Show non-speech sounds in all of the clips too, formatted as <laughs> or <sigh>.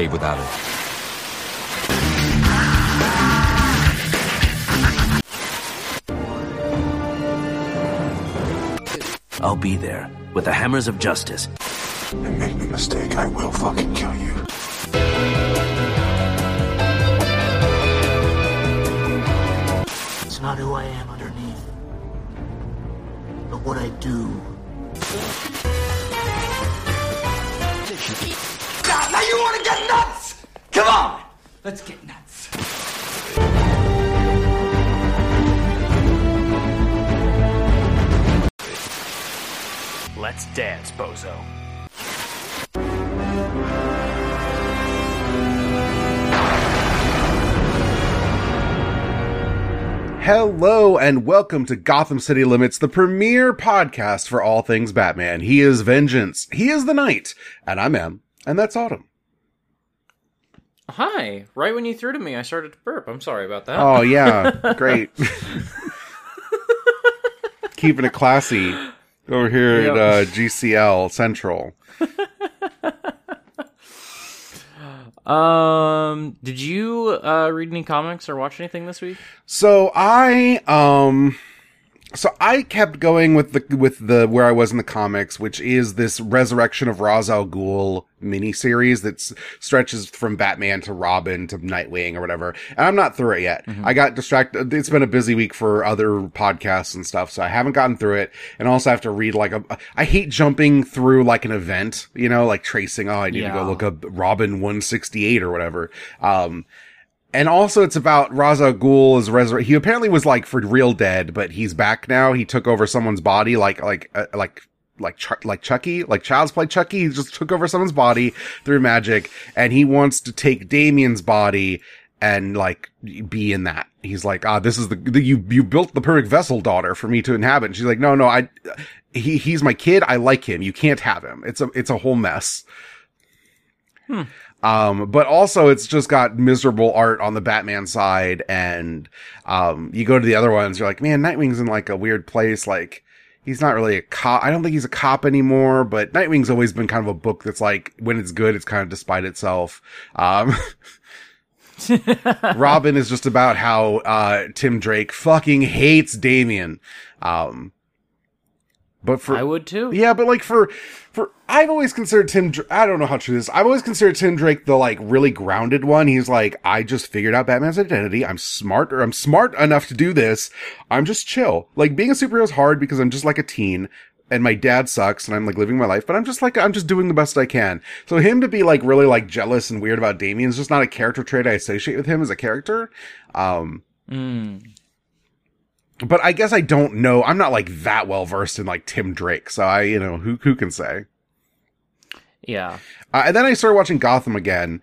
Batcave without her. I'll be there with the hammers of justice. And make no mistake, I will fucking kill you. It's not who I am underneath, but what I do. God, now you want to get nuts? Come on, let's get nuts. Let's dance, bozo. Hello and welcome to Gotham City Limits, the premier podcast for all things Batman. He is vengeance, he is the night, and I'm Em, and that's Autumn. Hi. Right when you threw to me, I started to burp. I'm sorry about that. Oh yeah, <laughs> great. Keeping it classy over here at uh, GCL Central. <laughs> Um, did you uh, read any comics or watch anything this week? So I um so I kept going with the with the where I was in the comics, which is this Resurrection of Ra's al Ghul miniseries that stretches from Batman to Robin to Nightwing or whatever. And I'm not through it yet. I got distracted. It's been a busy week for other podcasts and stuff, so I haven't gotten through it. And also have to read like a. I hate jumping through like an event, you know, like tracing. Oh, I need to go look up Robin 168 or whatever. Um, and also it's about Ra's al Ghul is he apparently was like for real dead, but he's back now. He took over someone's body like like uh, like like Ch- like Chucky, like Child's Play Chucky. He just took over someone's body through magic, and he wants to take Damian's body and like be in that. He's like, ah, this is the, the you you built the perfect vessel, daughter, for me to inhabit. And she's like, no, no, I he he's my kid. I like him. You can't have him. It's a it's a whole mess. Um, but also it's just got miserable art on the Batman side. And, um, you go to the other ones, you're like, man, Nightwing's in like a weird place. Like, he's not really a cop. I don't think he's a cop anymore, but Nightwing's always been kind of a book that's like, when it's good, it's kind of despite itself. Um, <laughs> Robin is just about how, uh, Tim Drake fucking hates Damian. Um, but for, I would too. yeah, but like for for I've always considered Tim. I don't know how true this. is. I've always considered Tim Drake the like really grounded one. He's like, I just figured out Batman's identity. I'm smart, or I'm smart enough to do this. I'm just chill. Like being a superhero is hard because I'm just like a teen. And my dad sucks and I'm like living my life, but I'm just like, I'm just doing the best I can. So him to be like really like jealous and weird about Damian is just not a character trait I associate with him as a character. Um, Mm. But I guess I don't know. I'm not like that well versed in like Tim Drake. So I, you know, who, who can say? Yeah. Uh, and then I started watching Gotham again.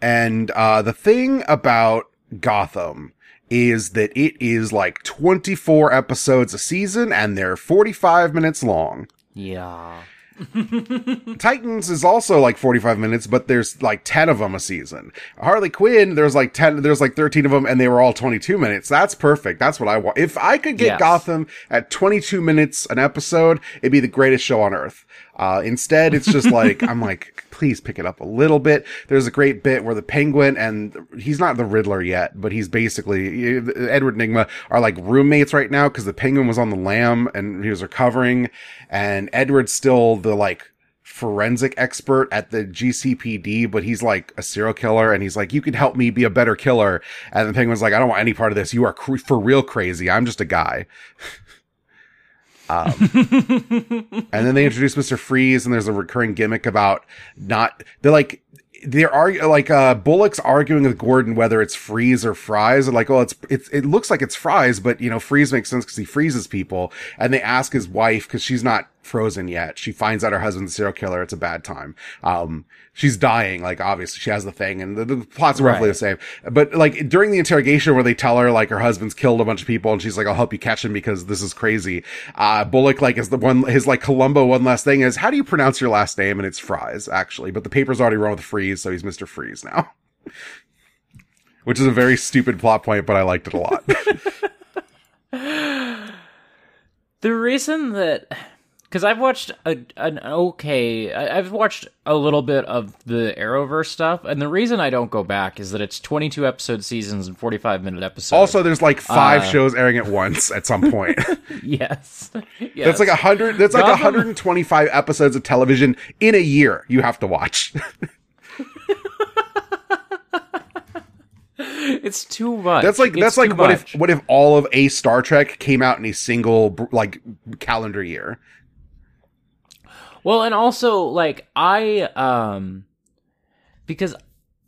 And, uh, the thing about Gotham is that it is like 24 episodes a season and they're 45 minutes long. Yeah. <laughs> Titans is also like 45 minutes, but there's like 10 of them a season. Harley Quinn, there's like 10, there's like 13 of them and they were all 22 minutes. That's perfect. That's what I want. If I could get Yes. Gotham at 22 minutes an episode, it'd be the greatest show on earth. Uh, instead, it's just like, I'm like, please pick it up a little bit. There's a great bit where the penguin and he's not the Riddler yet, but he's basically, Edward Nygma are like roommates right now because the penguin was on the lam and he was recovering and Edward's still the like, forensic expert at the GCPD, but he's like a serial killer and he's like, you can help me be a better killer. And the penguin's like, I don't want any part of this. You are cr- for real crazy. I'm just a guy. <laughs> Um, and then they introduce Mr. Freeze and there's a recurring gimmick about not, they're like, they're argu- like, uh, Bullock's arguing with Gordon whether it's freeze or fries. And like, oh, it's, it's, it looks like it's fries, but you know, freeze makes sense because he freezes people. And they ask his wife because she's not frozen yet. She finds out her husband's a serial killer. It's a bad time. Um, she's dying. Like, obviously she has the thing and the, the plots are roughly Right. the same. But like during the interrogation where they tell her like her husband's killed a bunch of people and she's like, I'll help you catch him because this is crazy. Uh, Bullock like is the one, his like Columbo one last thing is, how do you pronounce your last name? And it's Fries actually, but the paper's already run with Freeze. So he's Mr. Freeze now. <laughs> Which is a very stupid plot point, but I liked it a lot. <laughs> The reason that because I've watched a, an okay. I, I've watched a little bit of the Arrowverse stuff, and the reason I don't go back is that it's 22 episode seasons and 45 minute episodes. Also, there's like five Uh, shows airing at once at some point. <laughs> yes, yes. <laughs> That's like a hundred. That's like Gotham- 125 episodes of television in a year. You have to watch. <laughs> it's too much. That's like It's that's like what much. if what if all of a Star Trek came out in a single like calendar year? Well, and also like I um because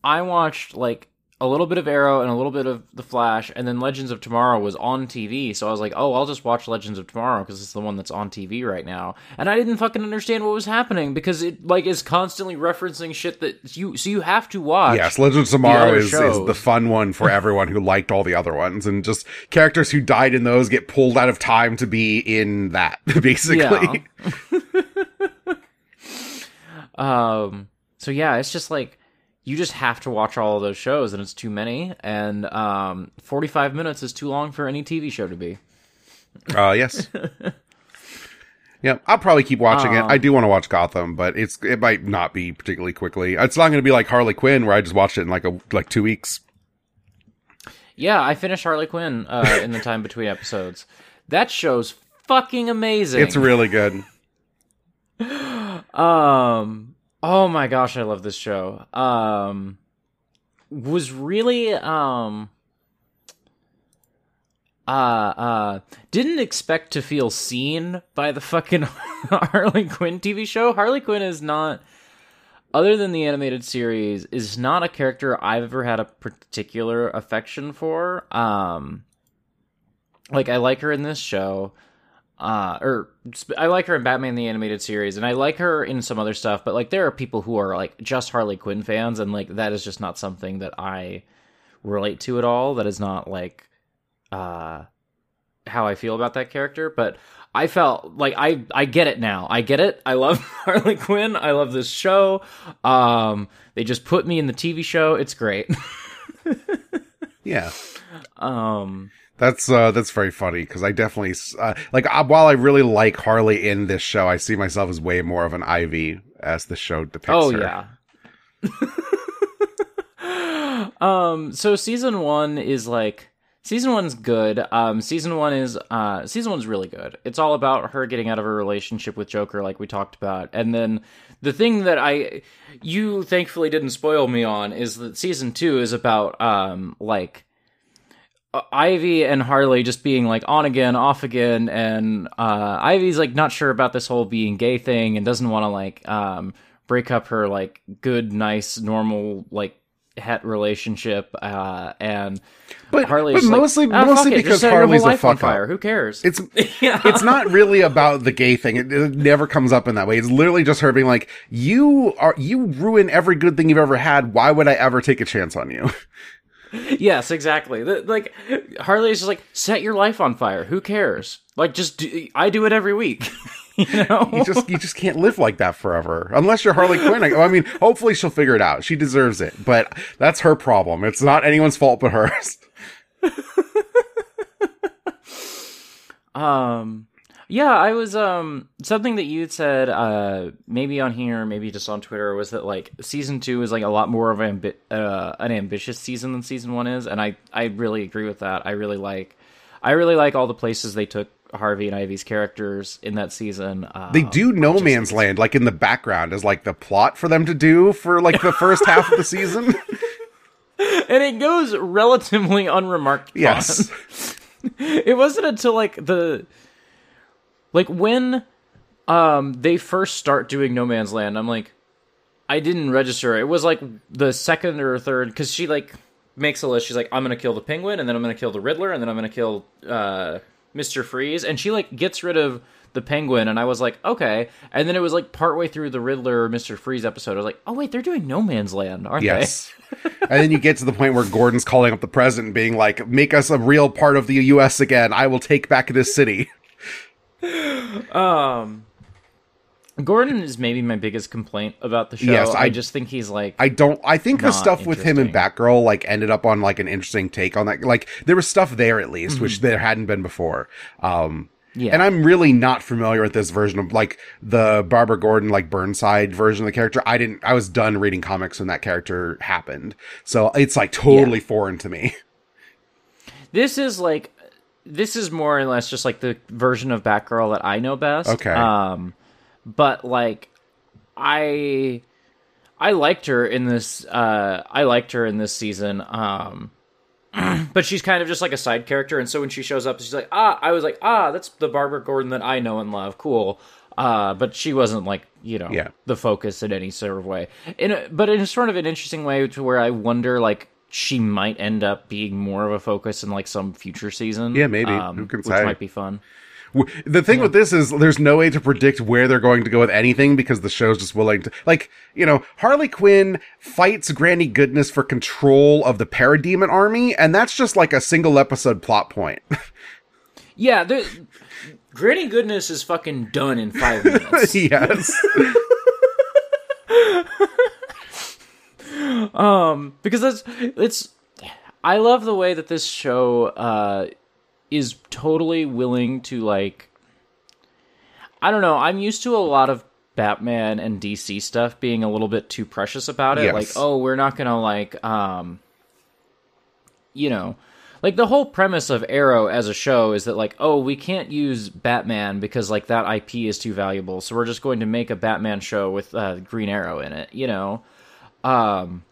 I watched like a little bit of Arrow and a little bit of The Flash and then Legends of Tomorrow was on TV, so I was like, "Oh, I'll just watch Legends of Tomorrow because it's the one that's on TV right now." And I didn't fucking understand what was happening because it like is constantly referencing shit that you so you have to watch. Yes, Legends of Tomorrow is, is the fun one for <laughs> everyone who liked all the other ones, and just characters who died in those get pulled out of time to be in that, <laughs> basically. <laughs> Um so yeah, it's just like you just have to watch all of those shows and it's too many and um 45 minutes is too long for any TV show to be. Uh, yes. <laughs> yeah, I'll probably keep watching it. Um, I do want to watch Gotham, but it's it might not be particularly quickly. It's not going to be like Harley Quinn, where I just watched it in like a like two weeks. Yeah, I finished Harley Quinn uh, in the time between episodes. That show's fucking amazing. It's really good. <gasps> um oh my gosh, I love this show. Um was really um uh uh didn't expect to feel seen by the fucking <laughs> Harley Quinn TV show. Harley Quinn is not other than the animated series is not a character I've ever had a particular affection for. Um like I like her in this show uh or I like her in Batman the animated series and I like her in some other stuff but like there are people who are like just Harley Quinn fans and like that is just not something that I relate to at all that is not like uh how I feel about that character but I felt like I I get it now. I get it. I love <laughs> Harley Quinn. I love this show. Um they just put me in the TV show. It's great. <laughs> Yeah. um That's uh that's very funny because I definitely uh, like uh, while I really like Harley in this show, I see myself as way more of an Ivy as the show depicts Oh her. yeah. <laughs> um so season 1 is like season 1's good. Um season 1 is uh season 1's really good. It's all about her getting out of her relationship with Joker like we talked about. And then the thing that I you thankfully didn't spoil me on is that season 2 is about um like uh, Ivy and Harley just being like on again, off again, and uh, Ivy's like not sure about this whole being gay thing and doesn't want to like um, break up her like good, nice, normal like het relationship. Uh, and But, Harley's but just like, mostly "Ah, mostly it, because set your whole Harley's a fuck fire. Who cares? It's Yeah. <laughs> it's not really about the gay thing. It, it never comes up in that way. It's literally just her being like, "You are you ruin every good thing you've ever had. Why would I ever take a chance on you?" <laughs> yes, exactly. The, like is just like set your life on fire. Who cares? Like just do, I do it every week. <laughs> you know. you just you just can't live like that forever unless you're Harley Quinn. I, I mean, hopefully she'll figure it out. She deserves it, but that's her problem. It's not anyone's fault but hers. <laughs> Um yeah, I was um something that you said uh maybe on here, maybe just on Twitter was that like season 2 is like a lot more of an ambi- uh, an ambitious season than season 1 is and I I really agree with that. I really like I really like all the places they took Harvey and Ivy's characters in that season. Um, They do No Man's Land like in the background as like the plot for them to do for like the first half of the season. <laughs> <laughs> and it goes relatively unremarked. Yes. <laughs> it wasn't until like the like when um they first start doing no man's land i'm like i didn't register it was like the second or third because she like makes a list she's like i'm gonna kill the penguin and then i'm gonna kill the riddler and then i'm gonna kill uh mr freeze and she like gets rid of the penguin and i was like okay and then it was like partway through the riddler mr freeze episode i was like oh wait they're doing no man's land aren't they? Yes. <laughs> and then you get to the point where Gordon's calling up the president being like, make us a real part of the US again. I will take back this city. Um gordon is maybe my biggest complaint about the show Yes, I, I- just think he's like I don't, I think the stuff with him and. Batgirl like ended up on like an interesting take on that. Like there was stuff there at least, Mm-hmm. which there hadn't been before. Um, Yeah. And I'm really not familiar with this version of like the Barbara Gordon, like Burnside version of the character. I didn't, I was done reading comics when that character happened. So it's like totally foreign to me. This is like this is more or less just like the version of Batgirl that I know best. Okay. Um but like I I liked her in this uh I liked her in this season. Um <clears throat> but she's kind of just like a side character and so when she shows up she's like, "Ah, I was like, "Ah, that's the Barbara Gordon that I know and love. Cool." Uh, but she wasn't like you know Yeah. the focus in any sort of way. In a, but in sort of an interesting way to where I wonder like she might end up being more of a focus in like some future season. Yeah, maybe. Um, Who can which say? might be fun. The thing with this is there's no way to predict where they're going to go with anything because the show's just willing to, like, you know, Harley Quinn fights Granny Goodness for control of the Parademon army, and that's just like a single episode plot point. <laughs> Yeah, there, Granny Goodness is fucking done in five minutes. <laughs> yes. <laughs> because that's it's I love the way that this show uh is totally willing to like I don't know, I'm used to a lot of Batman and DC stuff being a little bit too precious about it. Yes. Like, oh, we're not gonna like um you know like the whole premise of Arrow as a show is that like, oh, we can't use Batman because like that IP is too valuable, so we're just going to make a Batman show with uh, Green Arrow in it, you know. Um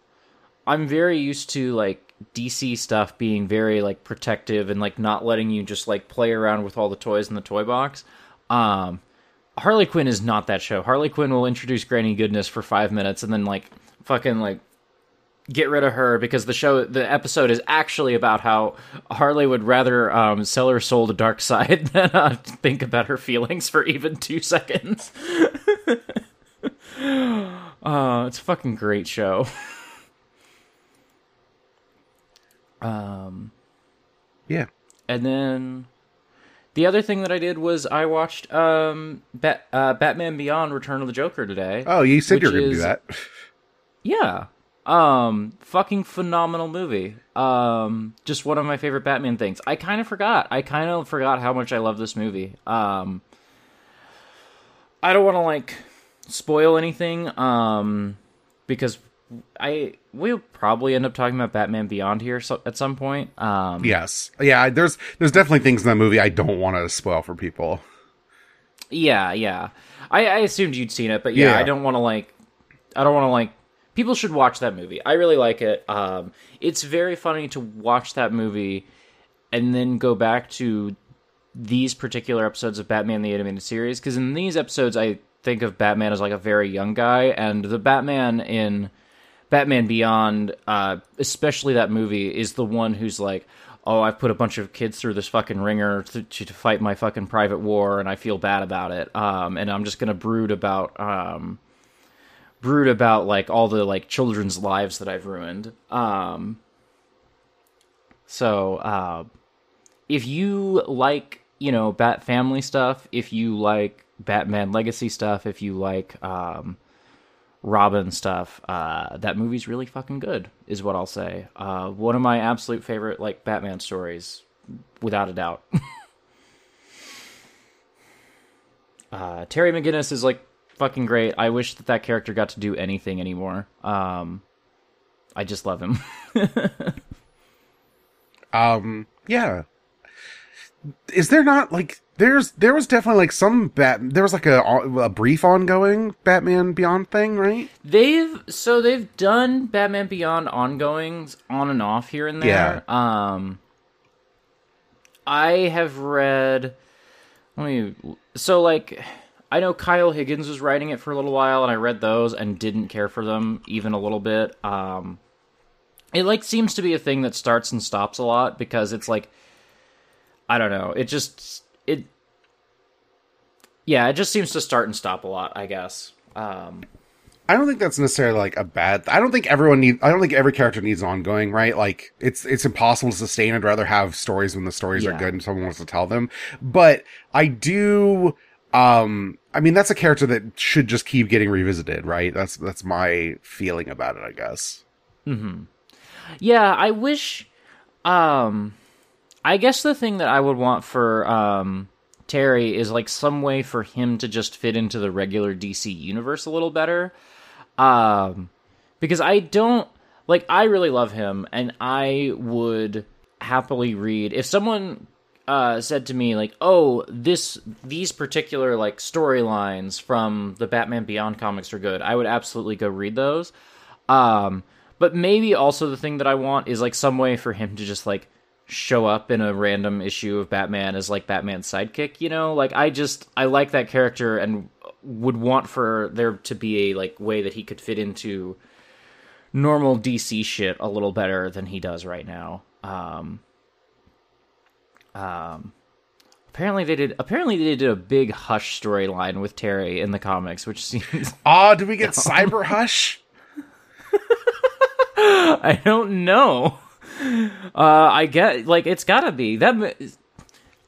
I'm very used to like DC stuff being very like protective and like not letting you just like play around with all the toys in the toy box. Um Harley Quinn is not that show. Harley Quinn will introduce Granny Goodness for 5 minutes and then like fucking like get rid of her because the show the episode is actually about how Harley would rather um, sell her soul to Darkseid <laughs> than uh, think about her feelings for even 2 seconds. <laughs> uh it's a fucking great show. <laughs> yeah. And then the other thing that I did was I watched um Bat- uh, Batman Beyond Return of the Joker today. Oh, you said you were going to do that. <laughs> Yeah. Um fucking phenomenal movie. Um just one of my favorite Batman things. I kind of forgot. I kind of forgot how much I love this movie. Um I don't want to like spoil anything um because I we'll probably end up talking about Batman Beyond here so, at some point. Um Yes. Yeah, there's there's definitely things in that movie I don't want to spoil for people. Yeah, yeah. I, I assumed you'd seen it, but yeah, Yeah. I don't want to like. I don't want to like. People should watch that movie. I really like it. Um, it's very funny to watch that movie and then go back to these particular episodes of Batman the Animated Series because in these episodes I think of Batman as like a very young guy, and the Batman in Batman Beyond, uh, especially that movie, is the one who's like, "Oh, I've put a bunch of kids through this fucking ringer to, to, fight my fucking private war, and I feel bad about it. Um, and I'm just gonna brood about, um, brood about like all the like children's lives that I've ruined. Um, so, uh, if you like, you know, Bat Family stuff, if you like Batman Legacy stuff, if you like, um, Robin stuff. Uh, that movie's really fucking good, is what I'll say. Uh, one of my absolute favorite like Batman stories, without a doubt. <laughs> uh, Terry McGinnis is like fucking great. I wish that that character got to do anything anymore. Um, I just love him. <laughs> Um, yeah. Is there not like there's there was definitely like some bat there was like a a brief ongoing Batman Beyond thing, right? They've so they've done Batman Beyond ongoings on and off here and there. yeah. Um I have read let me so like I know Kyle Higgins was writing it for a little while and I read those and didn't care for them even a little bit. Um it like seems to be a thing that starts and stops a lot because it's like I don't know, it just it yeah, it just seems to start and stop a lot, I guess. Um I don't think that's necessarily like a bad. I don't think everyone need. I don't think every character needs ongoing, right? Like it's it's impossible to sustain. I'd rather have stories when the stories are good and someone wants to tell them. But I do. Um, I mean, that's a character that should just keep getting revisited, right? That's that's my feeling about it, I guess. Yeah, I wish um I guess the thing that I would want for um Terry is like some way for him to just fit into the regular DC universe a little better. Um, because I don't like I really love him, and I would happily read if someone uh, said to me like, "Oh, this these particular like storylines from the Batman Beyond comics are good," I would absolutely go read those. Um, but maybe also the thing that I want is like some way for him to just like show up in a random issue of Batman as like Batman's sidekick, you know? Like I just I like that character and would want for there to be a like way that he could fit into normal DC shit a little better than he does right now. Um um apparently they did apparently they did a big hush storyline with Terry in the comics, which seems <laughs> Oh, do we get Cyber Hush? <laughs> I don't know. Uh, I get like it's gotta be that.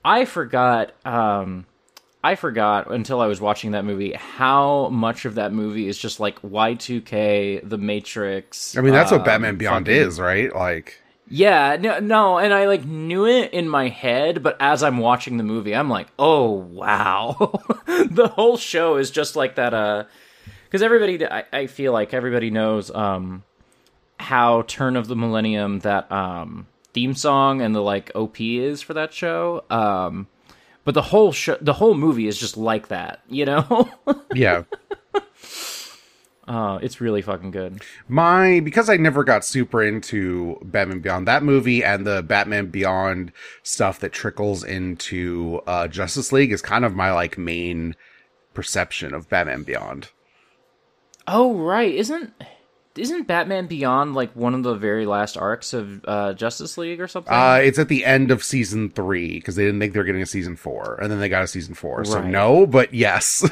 I forgot. Um, I forgot until I was watching that movie how much of that movie is just like Y two K, The Matrix. I mean, that's what um, Batman Beyond fucking- is, right? Like, Yeah, no, no, and I like knew it in my head, but as I'm watching the movie, I'm like, oh wow, <laughs> the whole show is just like that. Uh, because everybody, I, I feel like everybody knows um how Turn of the Millennium that um theme song and the like op is for that show. Um, but the whole show, the whole movie is just like that, you know. <laughs> yeah. uh, it's really fucking good. my because I never got super into Batman Beyond that movie and the Batman Beyond stuff that trickles into uh Justice League is kind of my like main perception of Batman Beyond. Oh right, isn't isn't Batman Beyond like one of the very last arcs of uh, Justice League or something? Uh it's at the end of season 3 because they didn't think they were getting a season 4 and then they got a season 4. So no, but yes.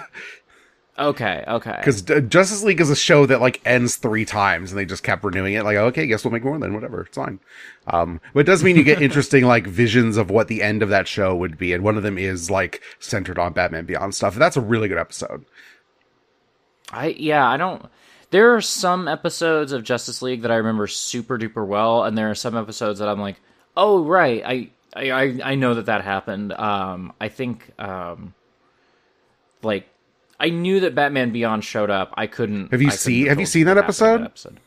<laughs> okay, okay. Cuz Justice League is a show that like ends 3 times and they just kept renewing it like okay, guess we'll make more then whatever, it's fine. Um but it does mean you get <laughs> interesting like visions of what the end of that show would be and one of them is like centered on Batman Beyond stuff. And that's a really good episode. I yeah, I don't. There are some episodes of Justice League that I remember super duper well, and there are some episodes that I'm like, oh right, I I I, know that that happened. Um, I think um, like I knew that Batman Beyond showed up. I couldn't. Have you seen- have you seen that happened in episode?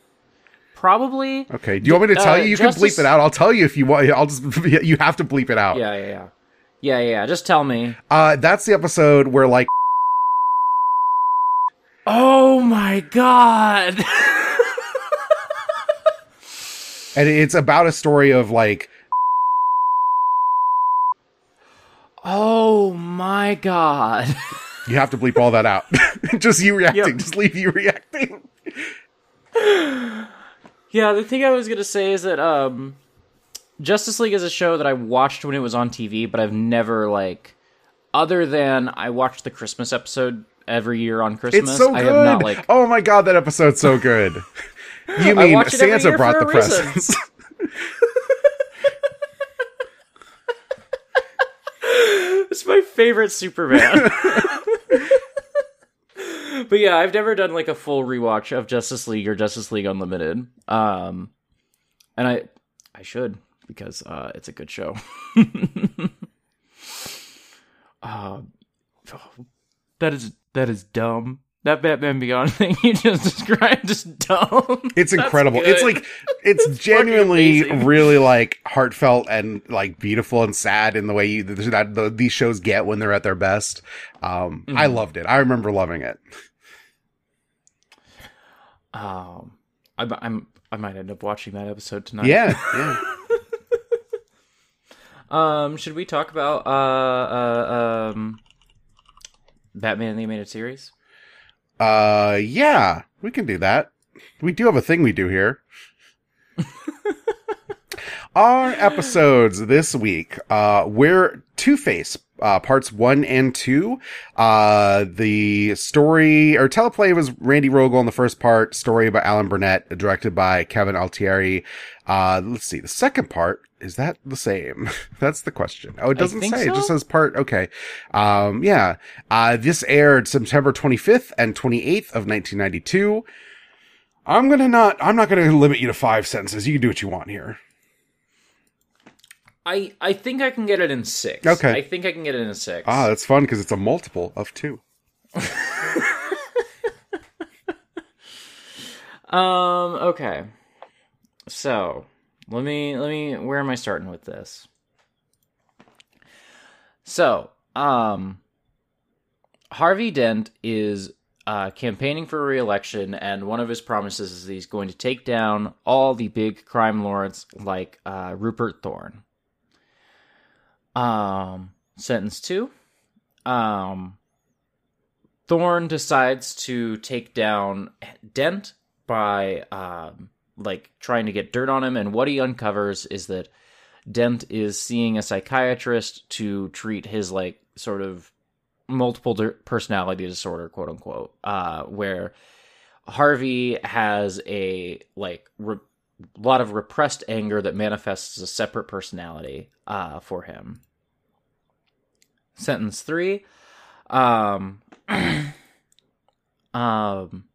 Probably. Okay. Do you want me to tell Uh, you? You Justice- can bleep it out. I'll tell you if you want. I'll just. <laughs> You have to bleep it out. Yeah, yeah, yeah, yeah, yeah. Just tell me. Uh, that's the episode where like Oh my god. and it's about a story of like oh my god. you have to bleep all that out. <laughs> just you reacting. Yep. Just leave you reacting. Yeah, the thing I was gonna say is that um, Justice League is a show that I watched when it was on TV, but I've never like, other than I watched the Christmas episode every year on Christmas. It's so I have not like. oh my god, that episode's so good. <laughs> You mean watch it every Santa brought the reason. presents? <laughs> It's my favorite Superman. <laughs> but yeah, I've never done like a full rewatch of Justice League or Justice League Unlimited. Um, and I, I should because uh, it's a good show. uh, that is that is dumb. That Batman Beyond thing you just <laughs> described is dumb. It's <laughs> incredible. It's like it's <laughs> genuinely really like heartfelt and like beautiful and sad in the way you, that the, these shows get when they're at their best. Um, I Mm-hmm. loved it. I remember loving it. um, I, I'm I might end up watching that episode tonight. Yeah, yeah. Um, should we talk about uh uh um Batman the animated series? Uh, yeah, we can do that. We do have a thing we do here. <laughs> Our episodes this week, uh, we're Two Face, uh, parts one and two. Uh, the story or teleplay was Randy Rogel in the first part, story by Alan Burnett, directed by Kevin Altieri. Uh, let's see. The second part, is that the same? <laughs> That's the question. Oh, it doesn't say. It just says part. Okay. Um, yeah. Uh, this aired September 25th and 28th of 1992. I'm gonna not, I'm not gonna limit you to five sentences. You can do what you want here. I I think I can get it in six. Okay. I think I can get it in six. Ah, that's fun because it's a multiple of two. <laughs> Um. Okay. So let me let me. Where am I starting with this? So, um, Harvey Dent is uh, campaigning for re-election, and one of his promises is that he's going to take down all the big crime lords like uh, Rupert Thorne. Um, sentence two. Um, Thorne decides to take down Dent by um, like trying to get dirt on him, and what he uncovers is that Dent is seeing a psychiatrist to treat his like sort of multiple personality disorder, quote unquote, uh, where Harvey has a like re- lot of repressed anger that manifests as a separate personality uh, for him. Sentence three, um, <clears throat> um,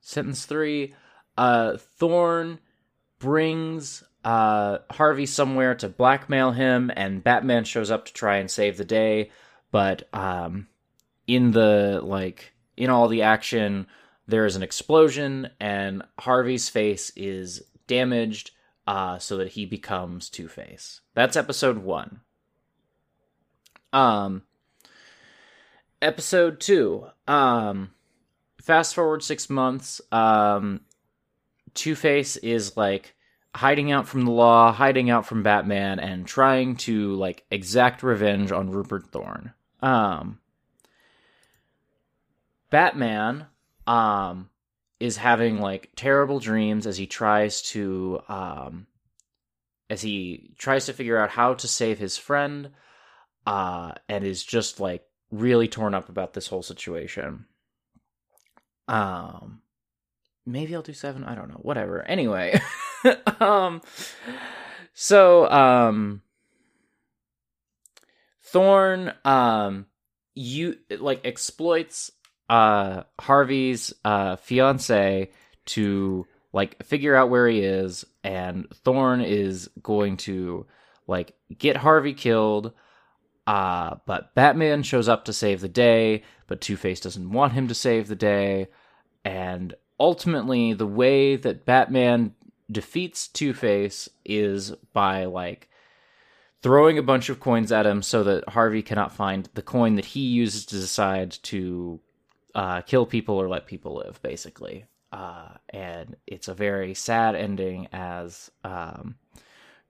sentence three, uh, Thorne brings uh, Harvey somewhere to blackmail him, and Batman shows up to try and save the day. But um, in the like in all the action, there is an explosion, and Harvey's face is damaged, uh, so that he becomes Two Face. That's episode one. Um, episode two. Um, fast forward six months. Um, Two Face is like hiding out from the law, hiding out from Batman, and trying to like exact revenge on Rupert Thorne. Um, Batman, um, is having like terrible dreams as he tries to, um, as he tries to figure out how to save his friend, uh, and is just like really torn up about this whole situation. Um, maybe I'll do seven. I don't know. Whatever. Anyway, <laughs> um, so um, Thorne um, you like exploits uh Harvey's uh fiance to like figure out where he is, and Thorne is going to like get Harvey killed. Uh, but Batman shows up to save the day, but Two Face doesn't want him to save the day, and ultimately the way that Batman defeats Two Face is by like throwing a bunch of coins at him so that Harvey cannot find the coin that he uses to decide to uh, kill people or let people live, basically. Uh, and it's a very sad ending as um,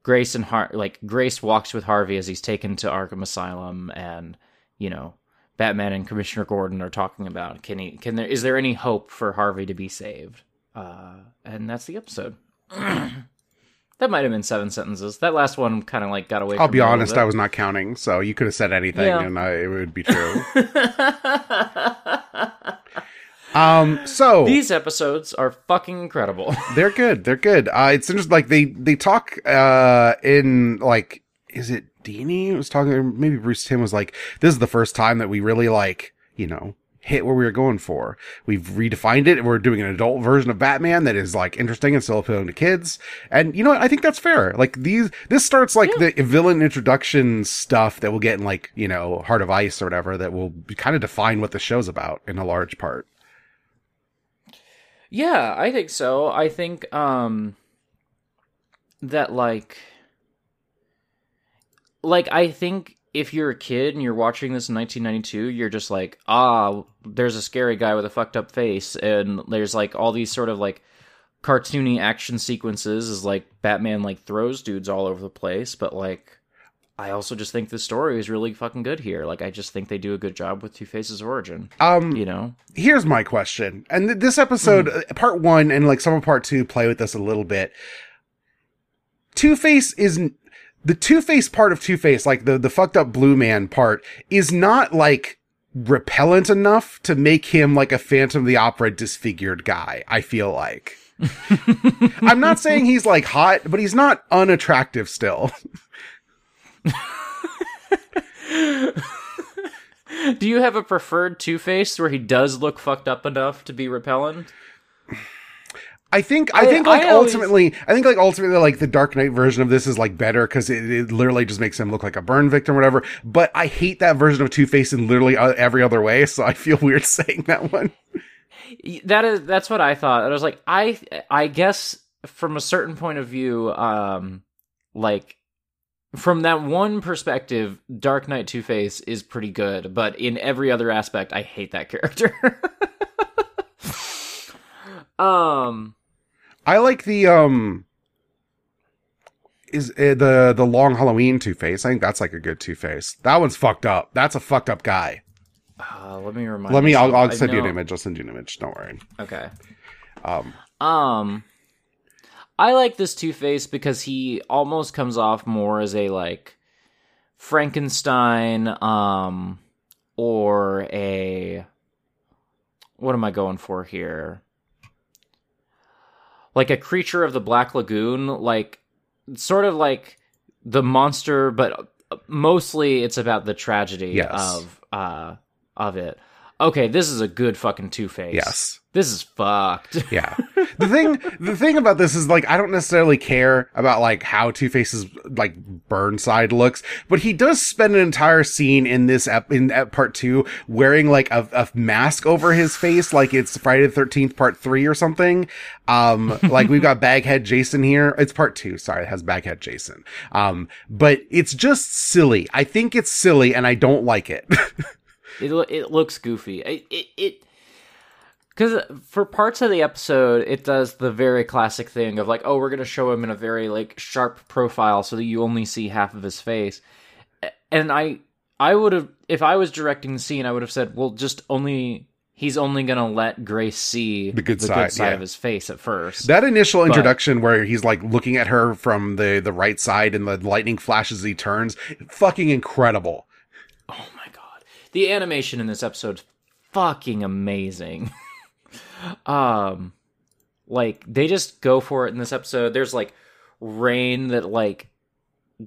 Grace and Har- like Grace walks with Harvey as he's taken to Arkham Asylum, and you know Batman and Commissioner Gordon are talking about can he can there is there any hope for Harvey to be saved? Uh, and that's the episode. <clears throat> that might have been seven sentences. That last one kind of like got away. From me. I'll be honest. I was not counting, so you could have said anything Yeah. and I, it would be true. <laughs> um, so These episodes are fucking incredible. <laughs> they're good. They're good. Uh, it's interesting. Like they they talk uh in like is it Dini was talking? or Maybe Bruce Timm was like, "This is the first time that we really like you know." Hit where we were going for. We've redefined it. and We're doing an adult version of Batman that is like interesting and still appealing to kids. And you know what? I think that's fair. Like these, this starts like the villain introduction stuff that we'll get in like, you know, Heart of Ice or whatever that will kind of define what the show's about in a large part. Yeah, I think so. I think um that like like I think if you're a kid and you're watching this in 1992, you're just like, "Ah, there's a scary guy with a fucked up face." And there's like all these sort of like cartoony action sequences is like Batman like throws dudes all over the place, but like I also just think the story is really fucking good here. Like I just think they do a good job with Two Face's origin. Um, You know? here's my question. And th- this episode, uh, part one and like some of part two play with this a little bit. Two Face isn't the Two Face part of Two Face, like the, the fucked up blue man part is not like repellent enough to make him like a Phantom of the Opera disfigured guy. I feel like. <laughs> I'm not saying he's like hot, but he's not unattractive still. <laughs> Do you have a preferred Two Face where he does look fucked up enough to be repellent? I think I, I- think like I always- ultimately I think like ultimately like the Dark Knight version of this is like better because it, it literally just makes him look like a burn victim or whatever. But I hate that version of Two Face in literally uh, every other way, so I feel weird <laughs> saying that one. that is that's what I thought. I was like, I I guess from a certain point of view, um, like from that one perspective, Dark Knight Two Face is pretty good, but in every other aspect, I hate that <laughs> character. <laughs> um, I like the um is uh, the the long Halloween Two Face. I think that's like a good Two Face. That one's fucked up. That's a fucked up guy. uh, let me remind. Let me. I'll. I'll send you an image. I'll send you an image. Don't worry. Okay. Um, Um, I like this Two Face because he almost comes off more as a like Frankenstein, um, or a what am I going for here? Like a creature of the Black Lagoon, like sort of like the monster, but mostly it's about the tragedy Yes. of uh of it. Okay, this is a good fucking Two Face. yes. This is fucked. Yeah. <laughs> The thing, the thing about this is like, I don't necessarily care about like how Two Face's like Burnside looks, but he does spend an entire scene in this ep- in ep- part two wearing like a, a mask over his face, like it's Friday the Thirteenth Part Three or something. Um, like we've got Baghead Jason here. It's Part Two. Sorry, it has Baghead Jason. Um, but it's just silly. I think it's silly, and I don't like it. <laughs> It lo- it looks goofy. It it. it because for parts of the episode, it does the very classic thing of like, oh, we're gonna show him in a very like sharp profile so that you only see half of his face. And I, I would have, if I was directing the scene, I would have said, well, just only he's only gonna let Grace see The good side, yeah. of his face at first. That initial introduction where he's like looking at her from the the right side and the lightning flashes as he turns, fucking incredible. The animation in this episode's fucking amazing. <laughs> um like they just go for it in this episode. There's like rain that like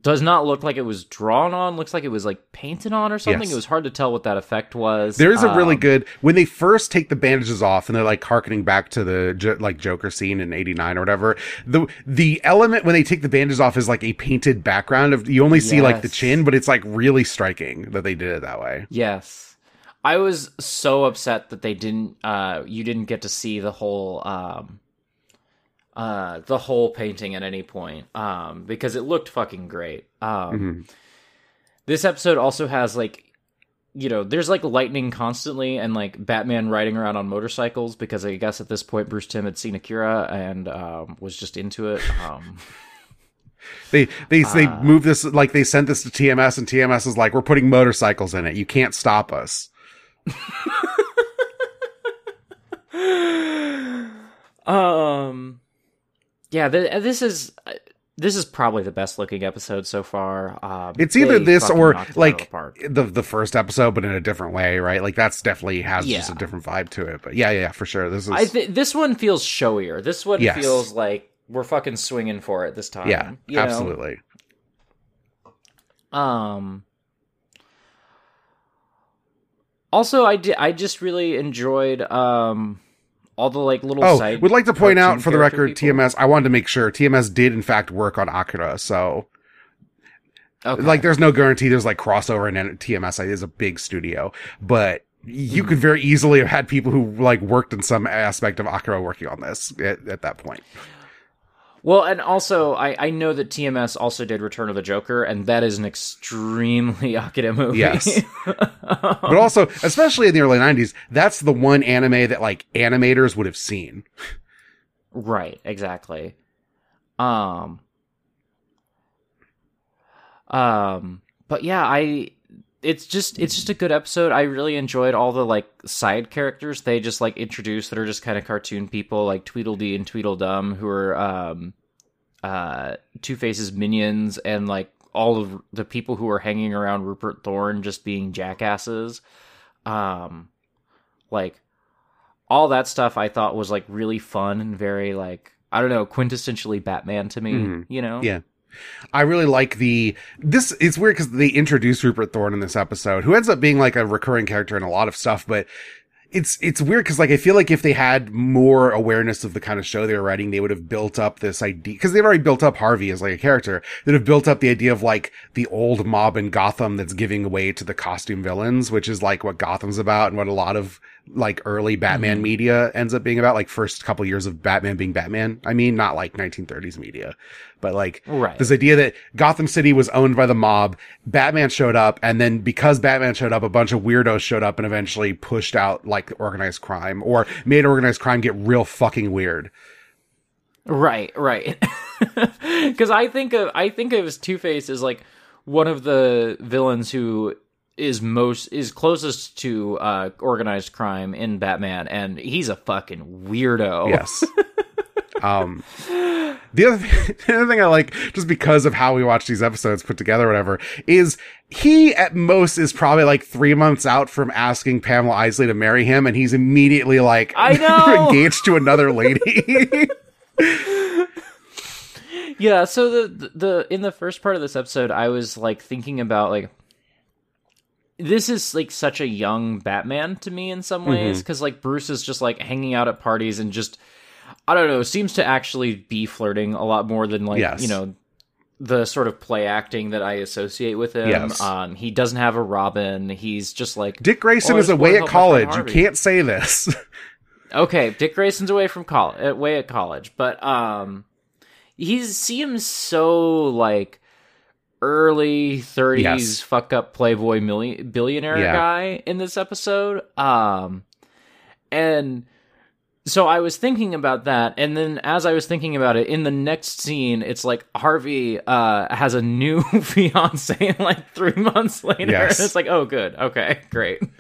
does not look like it was drawn on, looks like it was like painted on or something. Yes. It was hard to tell what that effect was. There is a really Um, good when they first take the bandages off and they're like harkening back to the like Joker scene in '89 or whatever. The the element when they take the bandages off is like a painted background of you only see like the chin, but it's like really striking that they did it that way. Yes. I was so upset that they didn't uh you didn't get to see the whole um uh the whole painting at any point um because it looked fucking great. Um This episode also has like you know, there's like lightning constantly and like Batman riding around on motorcycles because I guess at this point Bruce Timm had seen Akira and um was just into it. Um <laughs> They they Uh. they move this like they sent this to TMS and TMS is like we're putting motorcycles in it. You can't stop us. <laughs> Um, yeah, th- this is this is probably the best looking episode so far. Um, It's either this or knocked it out of the like the the first episode, but in a different way, right? Like that's definitely has just a different vibe to it. But yeah, yeah, yeah, for sure. This is I th- this one feels showier. This one Yes. feels like we're fucking swinging for it this time. yeah, you know? absolutely. Um. Also, I did. I just really enjoyed um all the like little. Oh, side would like to point out for the record, people. TMS. I wanted to make sure TMS did in fact work on Akira. So Okay. like, there's no guarantee there's like crossover, and TMS is a big studio, but you could very easily have had people who like worked in some aspect of Akira working on this at, at that point. Well, and also, I, I know that TMS also did Return of the Joker, and that is an extremely <laughs> Akira movie. Yes. <laughs> But also, especially in the early 90s, that's the one anime that like animators would have seen. right, exactly. Um, um, but yeah, I it's just it's just a good episode. I really enjoyed all the like side characters they just like introduced that are just kind of cartoon people, like Tweedledee and Tweedledum, who are um, uh, Two Face's minions, and like all of the people who are hanging around Rupert Thorne just being jackasses. Um, like all that stuff, I thought was like really fun and very like I don't know, quintessentially Batman to me. Mhm. You know? Yeah. I really like the this it's weird because they introduce Rupert Thorne in this episode, who ends up being like a recurring character in a lot of stuff, but it's it's weird because like I feel like if they had more awareness of the kind of show they were writing, they would have built up this idea because they've already built up Harvey as like a character. They'd have built up the idea of like the old mob in Gotham that's giving way to the costume villains, which is like what Gotham's about and what a lot of like early Batman mm-hmm. media ends up being about. Like first couple years of Batman being Batman. I mean, not like 1930s media, but like Right. this idea that Gotham City was owned by the mob. Batman showed up, and then because Batman showed up, a bunch of weirdos showed up and eventually pushed out like organized crime or made organized crime get real fucking weird. Right, right. <laughs> Because I think of I think of Two Face as like one of the villains who is most is closest to uh, organized crime in Batman, and he's a fucking weirdo. Yes. <laughs> um, the other, thing, <laughs> the other thing I like, just because of how we watch these episodes put together, or whatever, is he at most is probably like three months out from asking Pamela Isley to marry him, and he's immediately like, I <laughs> know! engaged to another lady. Yeah, so the the in the first part of this episode, I was like thinking about like this is like such a young Batman to me in some Mm-hmm. ways because like Bruce is just like hanging out at parties and just I don't know seems to actually be flirting a lot more than like Yes. you know the sort of play acting that I associate with him. Yes. Um, he doesn't have a Robin. He's just like Dick Grayson "Oh, is away at help my friend college. You can't say this. <laughs> Okay, Dick Grayson's away from college, away at college, but um, he seems so like early thirties, Yes. fuck up playboy million, billionaire Yeah. guy in this episode. Um, and so I was thinking about that, and then as I was thinking about it, in the next scene, it's like Harvey uh has a new <laughs> fiance like three months later. Yes. And it's like, oh, good, okay, great. <laughs>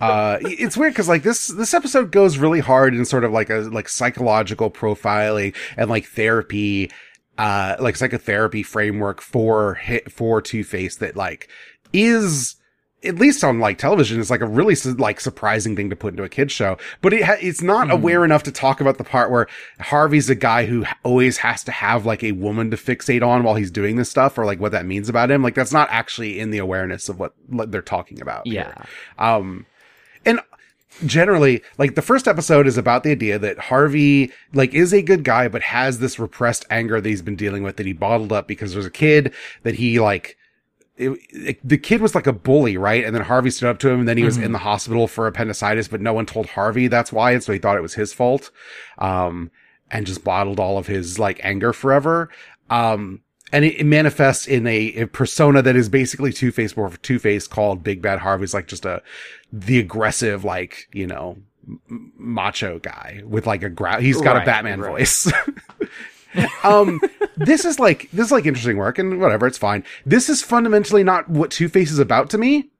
uh it's weird because like this this episode goes really hard in sort of like a like psychological profiling and like therapy uh like psychotherapy framework for hit for two-face that like is at least on like television is like a really like surprising thing to put into a kids show but it ha- it's not aware enough to talk about the part where harvey's a guy who always has to have like a woman to fixate on while he's doing this stuff or like what that means about him like that's not actually in the awareness of what, what they're talking about here. Yeah. Um, and generally, like the first episode is about the idea that Harvey, like, is a good guy, but has this repressed anger that he's been dealing with that he bottled up because there's a kid that he, like, it, it- the kid was like a bully, right? And then Harvey stood up to him and then he was in the hospital for appendicitis, but no one told Harvey that's why. And so he thought it was his fault. Um, and just bottled all of his like anger forever. Um, and it, it manifests in a, a persona that is basically Two Face, more Two Face called Big Bad Harvey's like just a, the aggressive, like, you know, m- macho guy with like a growl. He's got a Batman right. voice. <laughs> um, this is like, this is like interesting work and whatever. It's fine. This is fundamentally not what Two Face is about to me.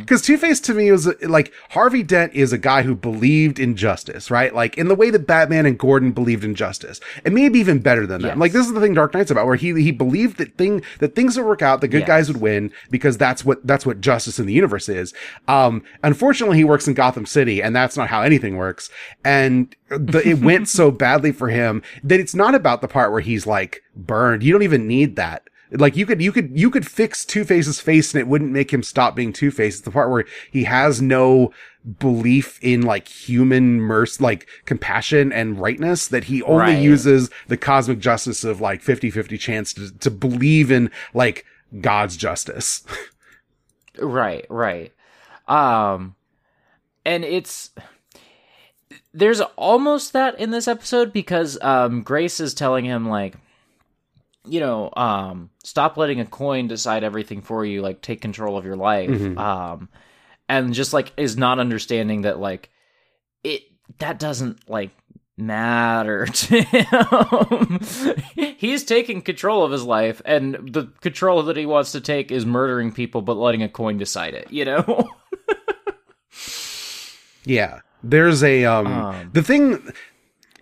Because Two Face to me was like Harvey Dent is a guy who believed in justice, right? Like in the way that Batman and Gordon believed in justice, and maybe even better than them. Yes. Like this is the thing Dark Knight's about, where he he believed that thing that things would work out, the good Yes. guys would win because that's what that's what justice in the universe is. Um, unfortunately, he works in Gotham City, and that's not how anything works. And the, it went <laughs> so badly for him that it's not about the part where he's like burned. You don't even need that. Like you could, you could, you could fix Two Face's face and it wouldn't make him stop being Two Face. It's the part where he has no belief in like human mercy, like compassion and rightness that he only Right. uses the cosmic justice of like 50-50 chance to, to believe in like God's justice. <laughs> Right, right. Um and it's there's almost that in this episode because um Grace is telling him like you know, um stop letting a coin decide everything for you, like take control of your life. Um and just like is not understanding that like it that doesn't like matter <laughs> to him. <laughs> He's taking control of his life, and the control that he wants to take is murdering people, but letting a coin decide it. You know? <laughs> Yeah. There's a, um, Um. the thing,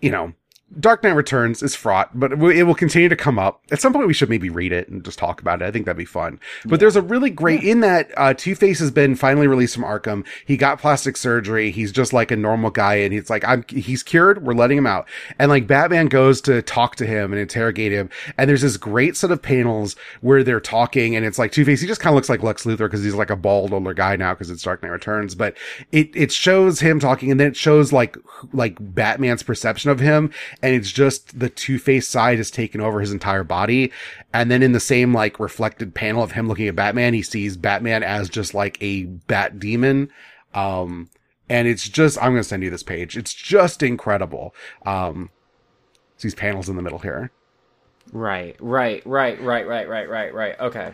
you know, Dark Knight Returns is fraught, but it will- continue to come up. At some point, we should maybe read it and just talk about it. I think that'd be fun. But there's a really great, in that, uh, Two-Face has been finally released from Arkham. He got plastic surgery. He's just like a normal guy and he's like, I'm, he's cured. We're letting him out. And like Batman goes to talk to him and interrogate him. And there's this great set of panels where they're talking and it's like Two-Face, he just kind of looks like Lex Luthor because he's like a bald older guy now because it's Dark Knight Returns. But it, it shows him talking and then it shows like, like Batman's perception of him. And it's just the Two-Face side has taken over his entire body. And then in the same like reflected panel of him looking at Batman, he sees Batman as just like a bat demon. Um, and it's just, I'm to send you this page. It's just incredible. Um, these panels in the middle here. Right, right, right, right, right, right, right, right. Okay.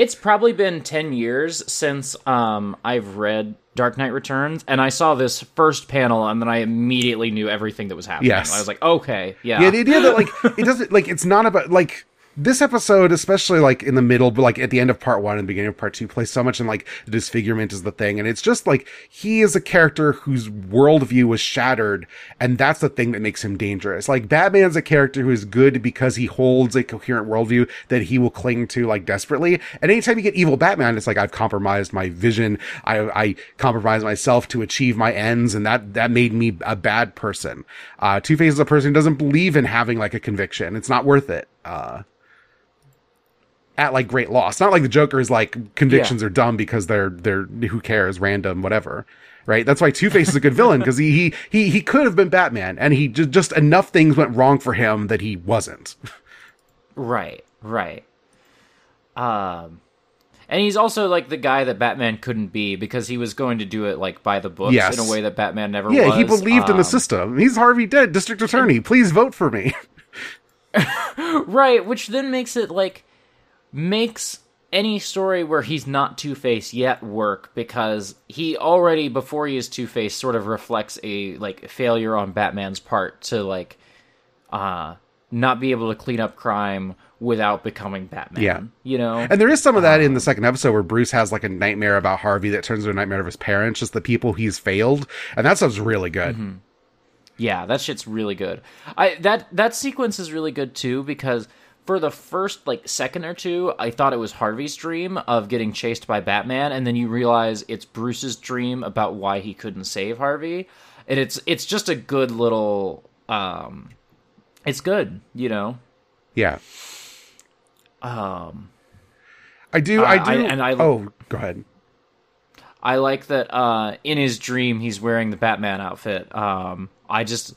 It's probably been 10 years since um I've read Dark Knight Returns and I saw this first panel and then I immediately knew everything that was happening. Yes. I was like, "Okay, yeah." Yeah, the idea that like it doesn't like it's not about like this episode, especially like in the middle, but like at the end of part one and the beginning of part two, plays so much in like the disfigurement is the thing, and it's just like he is a character whose worldview was shattered, and that's the thing that makes him dangerous. Like Batman's a character who is good because he holds a coherent worldview that he will cling to like desperately. And anytime you get evil Batman, it's like I've compromised my vision, I I compromised myself to achieve my ends, and that that made me a bad person. Uh, Two Face is a person who doesn't believe in having like a conviction. It's not worth it. Uh, at like great loss. Not like the Joker is like convictions Yeah. are dumb because they're they're who cares, random, whatever. Right? That's why Two Face is a good villain because he he he he could have been Batman and he just just enough things went wrong for him that he wasn't. Right, right. Um and he's also like the guy that Batman couldn't be because he was going to do it like by the books Yes. in a way that Batman never Yeah, was. he believed in the Um, system. He's Harvey Dent, district attorney. Please vote for me. <laughs> <laughs> Right, which then makes it like makes any story where he's not Two Face yet work because he already before he is Two Face sort of reflects a like failure on Batman's part to like uh not be able to clean up crime without becoming Batman. Yeah. You know? And there is some of that in the second episode where Bruce has like a nightmare about Harvey that turns into a nightmare of his parents, just the people he's failed. And that stuff's really good. Mm-hmm. Yeah, that shit's really good. I that that sequence is really good too because for the first like second or two, I thought it was Harvey's dream of getting chased by Batman, and then you realize it's Bruce's dream about why he couldn't save Harvey, and it's it's just a good little um, it's good, you know. Yeah. Um, I do, I do. I- and I- oh, go ahead. I like that uh, in his dream he's wearing the Batman outfit. Um, I just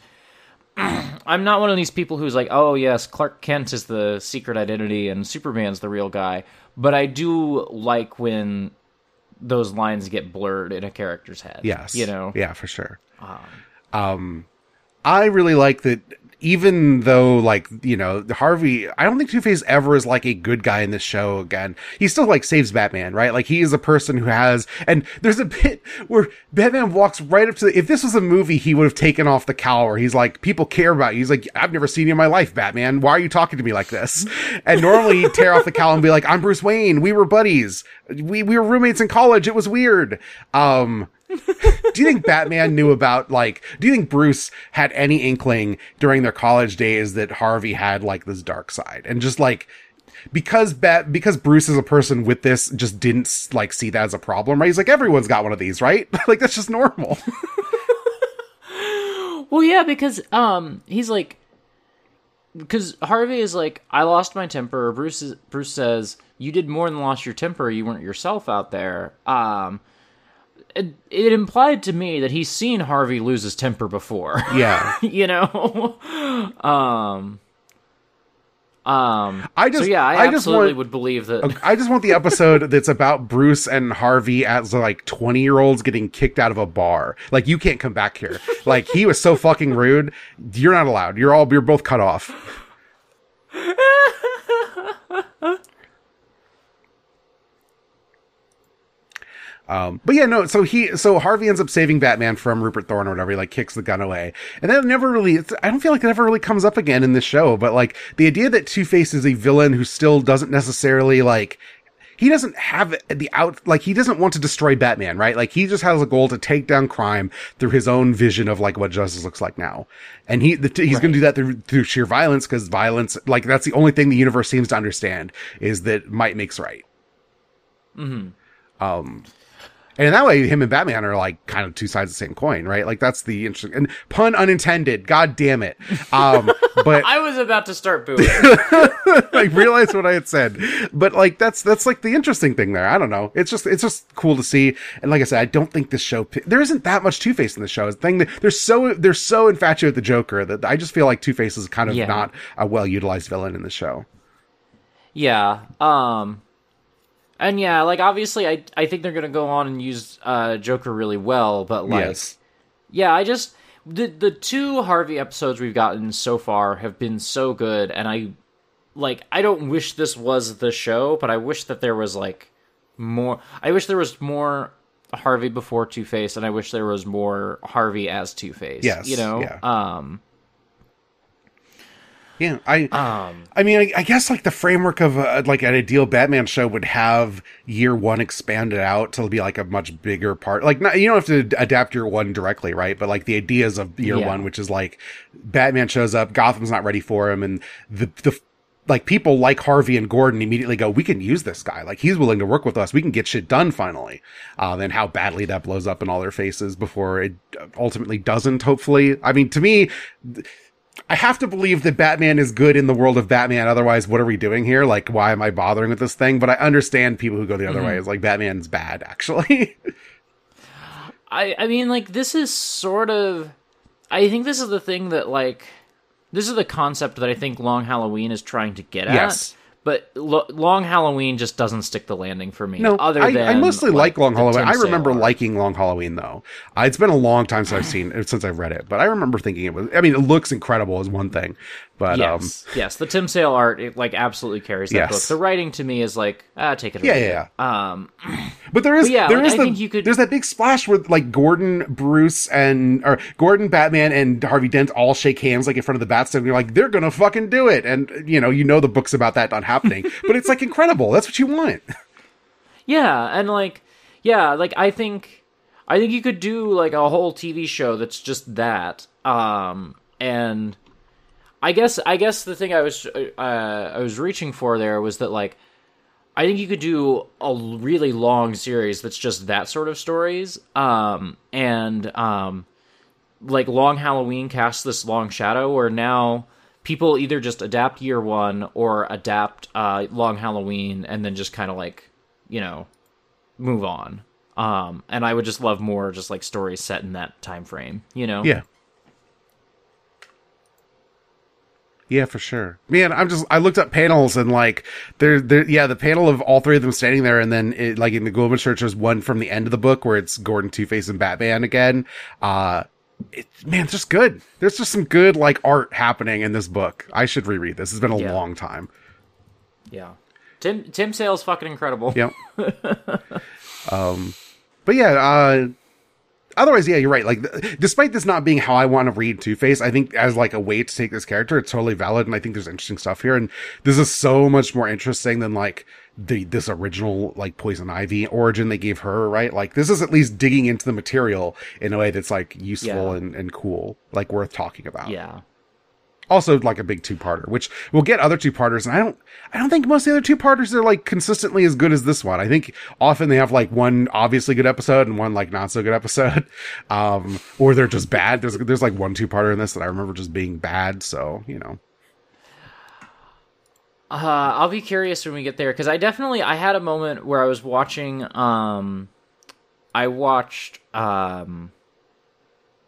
I'm not one of these people who's like, oh yes, Clark Kent is the secret identity and Superman's the real guy. But I do like when those lines get blurred in a character's head. Yes. you know. Yeah, for sure. Um, I really like that. Even though, like, you know, Harvey, I don't think Two Face ever is like a good guy in this show again. He still like saves Batman, right? Like, he is a person who has, and there's a bit where Batman walks right up to the, if this was a movie, he would have taken off the cowl where he's like, people care about you. He's like, I've never seen you in my life, Batman. Why are you talking to me like this? <laughs> And normally he'd tear off the cowl and be like, I'm Bruce Wayne. We were buddies. We, we were roommates in college. It was weird. Um, do you think Batman knew about like do you think Bruce had any inkling during their college days that Harvey had like this dark side and just like because Bat because Bruce is a person with this just didn't like see that as a problem right he's like everyone's got one of these right <laughs> like that's just normal <laughs> Well, yeah, because um, he's like, because Harvey is like, I lost my temper. Bruce is, Bruce says, you did more than lost your temper. You weren't yourself out there. Um, it, it implied to me that he's seen Harvey lose his temper before. <laughs> yeah you know, um, um. I just so yeah, I, I just absolutely want would believe that. I just want the episode that's about Bruce and Harvey as like 20 year olds getting kicked out of a bar. Like, you can't come back here. Like, he was so fucking rude. You're not allowed. You're all, you're both cut off. <laughs> Um, but yeah, no, so he, so Harvey ends up saving Batman from Rupert Thorne or whatever. He like kicks the gun away. And that never really, it's, I don't feel like it ever really comes up again in this show, but like the idea that Two Face is a villain who still doesn't necessarily like, he doesn't have the out, like, he doesn't want to destroy Batman, right? Like, he just has a goal to take down crime through his own vision of like what justice looks like now. And he, the, he's going to do that through, through sheer violence because violence, like, that's the only thing the universe seems to understand is that might makes right. Mm-hmm. Um, and in that way, him and Batman are like kind of two sides of the same coin, right? Like that's the interesting and pun unintended. God damn it. Um, <laughs> but I was about to start booing. <laughs> I realized what I had said, but like that's that's like the interesting thing there. I don't know. It's just it's just cool to see. And like I said, I don't think this show there isn't that much Two Face in the show. The thing that they're so they're so infatuated with the Joker that I just feel like Two Face is kind of Yeah. not a well utilized villain in the show. Yeah. Um and yeah, like obviously I I think they're going to go on and use uh Joker really well, but like yes. yeah, I just the the two Harvey episodes we've gotten so far have been so good and I like I don't wish this was the show, but I wish that there was like more I wish there was more Harvey before Two-Face and I wish there was more Harvey as Two-Face. Yes, You know? yeah. Um Yeah, I um I mean, I, I guess like the framework of uh like an ideal Batman show would have year one expanded out to be like a much bigger part. Like, not, you don't have to adapt year one directly, right? But like the ideas of year Yeah. one, which is like Batman shows up, Gotham's not ready for him, and the the like people like Harvey and Gordon immediately go, we can use this guy. Like he's willing to work with us. We can get shit done finally. Um, and how badly that blows up in all their faces before it ultimately doesn't, hopefully. I mean, to me, I have to believe that Batman is good in the world of Batman. Otherwise, what are we doing here? Like, why am I bothering with this thing? But I understand people who go the other mm-hmm. way. It's like Batman's bad, actually. <laughs> I I mean like this is sort of I think this is the thing that like this is the concept that I think Long Halloween is trying to get at. But lo- Long Halloween just doesn't stick the landing for me. no, other I, than I mostly like, Long Halloween. I remember arc. liking Long Halloween though. Uh, it's been a long time since I've seen it, since I've read it, but I remember thinking it was. I mean, it looks incredible is one thing, but um, Yes, yes, the Tim Sale art it like absolutely carries that Yes. book. The writing to me is like ah, take it. Yeah, leave yeah, it. Um, <clears throat> But there is But yeah, there like, is I the, think you could- there's that big splash where like Gordon, Bruce, and or Gordon, Batman, and Harvey Dent all shake hands like in front of the Batstone. And you're like, they're gonna fucking do it, and you know, you know the books about that not happening, <laughs> but it's like incredible. That's what you want. Yeah, and like yeah, like I think I think you could do like a whole TV show that's just that. Um and I guess I guess the thing I was uh, I was reaching for there was that like I think you could do a really long series that's just that sort of stories. Um and um like Long Halloween casts this long shadow where now people either just adapt year one or adapt uh Long Halloween and then just kind of like you know move on. Um and I would just love more just like stories set in that time frame, you know? Yeah. Yeah, for sure. Man, I'm just I looked up panels and like there there yeah, the panel of all three of them standing there and then it, like in the Goldman Church there's one from the end of the book where it's Gordon Two Face and Batman again. Uh it, man, it's just good. There's just some good like art happening in this book. I should reread this. It's been a Yeah. long time. Yeah. Tim Tim Sale's fucking incredible. Yep. <laughs> um, but yeah, uh, otherwise, yeah, you're right. Like, th- despite this not being how I want to read Two Face, I think as like a way to take this character, it's totally valid, and I think there's interesting stuff here, and this is so much more interesting than like the this original like Poison Ivy origin they gave her. Right? Like, this is at least digging into the material in a way that's like useful Yeah. and and cool, like worth talking about Yeah. Also like a big two-parter which we'll get other two-parters and i don't i don't think most of the other two-parters are like consistently as good as this one. I think often they have like one obviously good episode and one like not so good episode. <laughs> Um or they're just bad. There's there's like one two-parter in this that i remember just being bad so you know. Uh, I'll be curious when we get there because I definitely I had a moment where I was watching. Um, I watched um,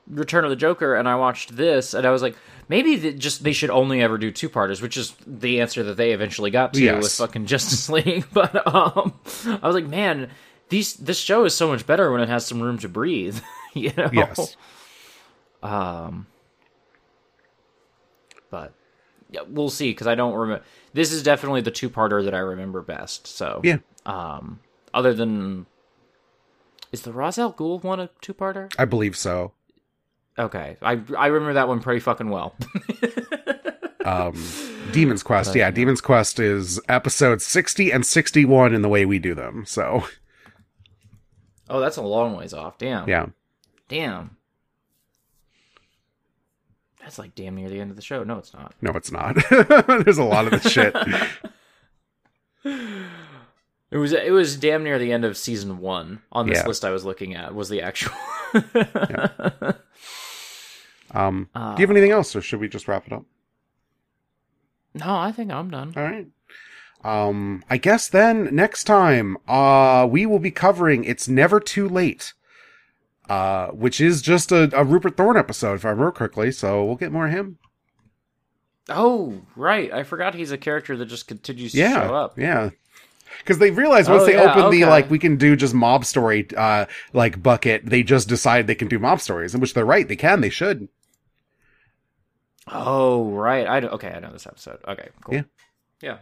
Return of the Joker, and I watched this, and I was like, maybe th- just they should only ever do two parters, which is the answer that they eventually got to Yes. with fucking Justice <laughs> League. But um, I was like, man, these this show is so much better when it has some room to breathe. <laughs> you know? yes Um, but yeah, we'll see because I don't remember. This is definitely the two-parter that I remember best. So yeah Um, other than is the Ra's al Ghul one a two-parter? i believe so Okay, I I remember that one pretty fucking well. <laughs> um Demon's Quest. Yeah, Demon's Quest is episode 60 and 61 in the way we do them. So, Oh, that's a long ways off. Damn. yeah. Damn. That's like damn near the end of the show. No, it's not. No, it's not. <laughs> There's a lot of the shit. <laughs> It was it was damn near the end of season one on this Yeah. list I was looking at. Was the actual. Um, do you have anything else or should we just wrap it up? no, I think I'm done. All right. Um, I guess then next time, uh, we will be covering It's Never Too Late, uh, which is just a, a Rupert Thorne episode, if I remember correctly. So we'll get more of him. Oh, right. I forgot he's a character that just continues to Yeah. show up. Yeah. Cause they realized once Oh, they yeah, opened the, like, we can do just mob story, uh, like bucket, they just decided they can do mob stories, in which they're right. They can, they should. Oh, right. I okay. I know this episode. Okay, cool. Yeah. Yeah.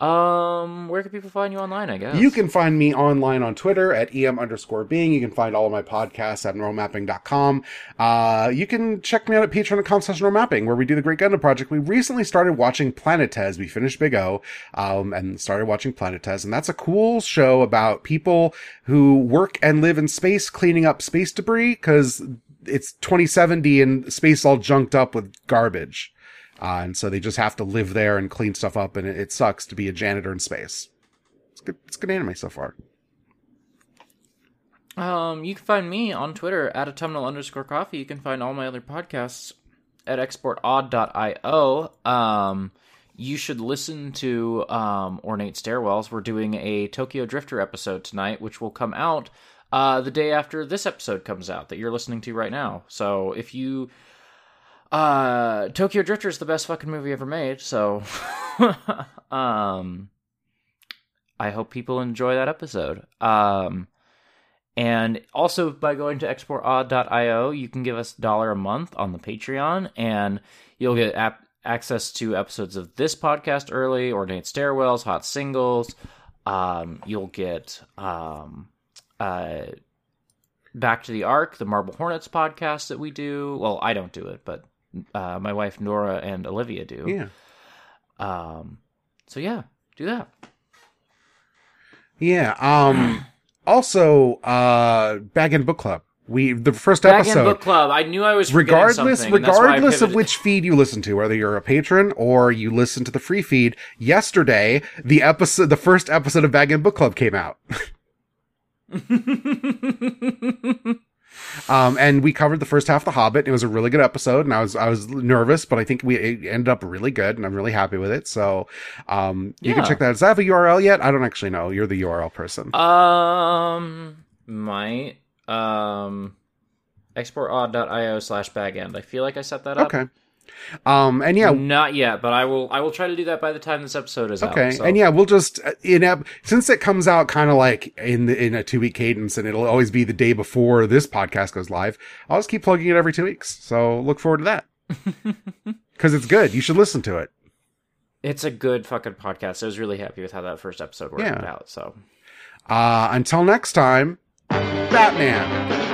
Um, where can people find you online? I guess You can find me online on Twitter at em underscore being. You can find all of my podcasts at abnormalmapping.com. Uh, you can check me out at patreon.com slash abnormalmapping where we do the Great Gundam Project. We recently started watching Planetes. We finished Big O, um, and started watching Planetes. And that's a cool show about people who work and live in space cleaning up space debris because it's 2070 and space all junked up with garbage. Uh, and so they just have to live there and clean stuff up, and it, sucks to be a janitor in space. It's good. It's good anime so far. Um, you can find me on Twitter at autumnal underscore coffee. You can find all my other podcasts at exportaud.io. Um, you should listen to um, Ornate Stairwells. We're doing a Tokyo Drifter episode tonight, which will come out uh, the day after this episode comes out that you're listening to right now. So if you. Uh, Tokyo Drifter is the best fucking movie ever made, so. <laughs> um. I hope people enjoy that episode. Um. And also by going to exportaud.io, you can give us a dollar a month on the Patreon, and you'll get ap- access to episodes of this podcast early, Ornate Stairwells, Hot Singles. Um, you'll get um, uh, Back to the Ark, the Marble Hornets podcast that we do. Well, I don't do it, but uh, my wife Nora and Olivia do. Yeah. Um, so yeah, do that. Yeah. Um. <clears throat> also, uh, Bag End Book Club. We the first Back episode. book club. I knew I was regardless something, and that's why I regardless of which feed you listen to whether you're a patron or you listen to the free feed yesterday the episode the first episode of Bag End book club came out <laughs> <laughs> um and we covered the first half of the hobbit it was a really good episode and i was i was nervous but i think we it ended up really good and i'm really happy with it. So um you can check that out. Does that have a url yet? I don't actually know. You're the url person. Um, might um, exportaud.io slash bagend. I feel like I set that up. okay um and yeah Not yet, but I will. I will try to do that by the time this episode is Okay, out. so- and yeah, we'll just uh, in ep- since it comes out kind of like in the, in a two week cadence, and it'll always be the day before this podcast goes live. I'll just keep plugging it every two weeks. So look forward to that <laughs> because it's good. You should listen to it. it's a good fucking podcast. I was really happy with how that first episode worked Yeah. out. So Uh, until next time, Batman.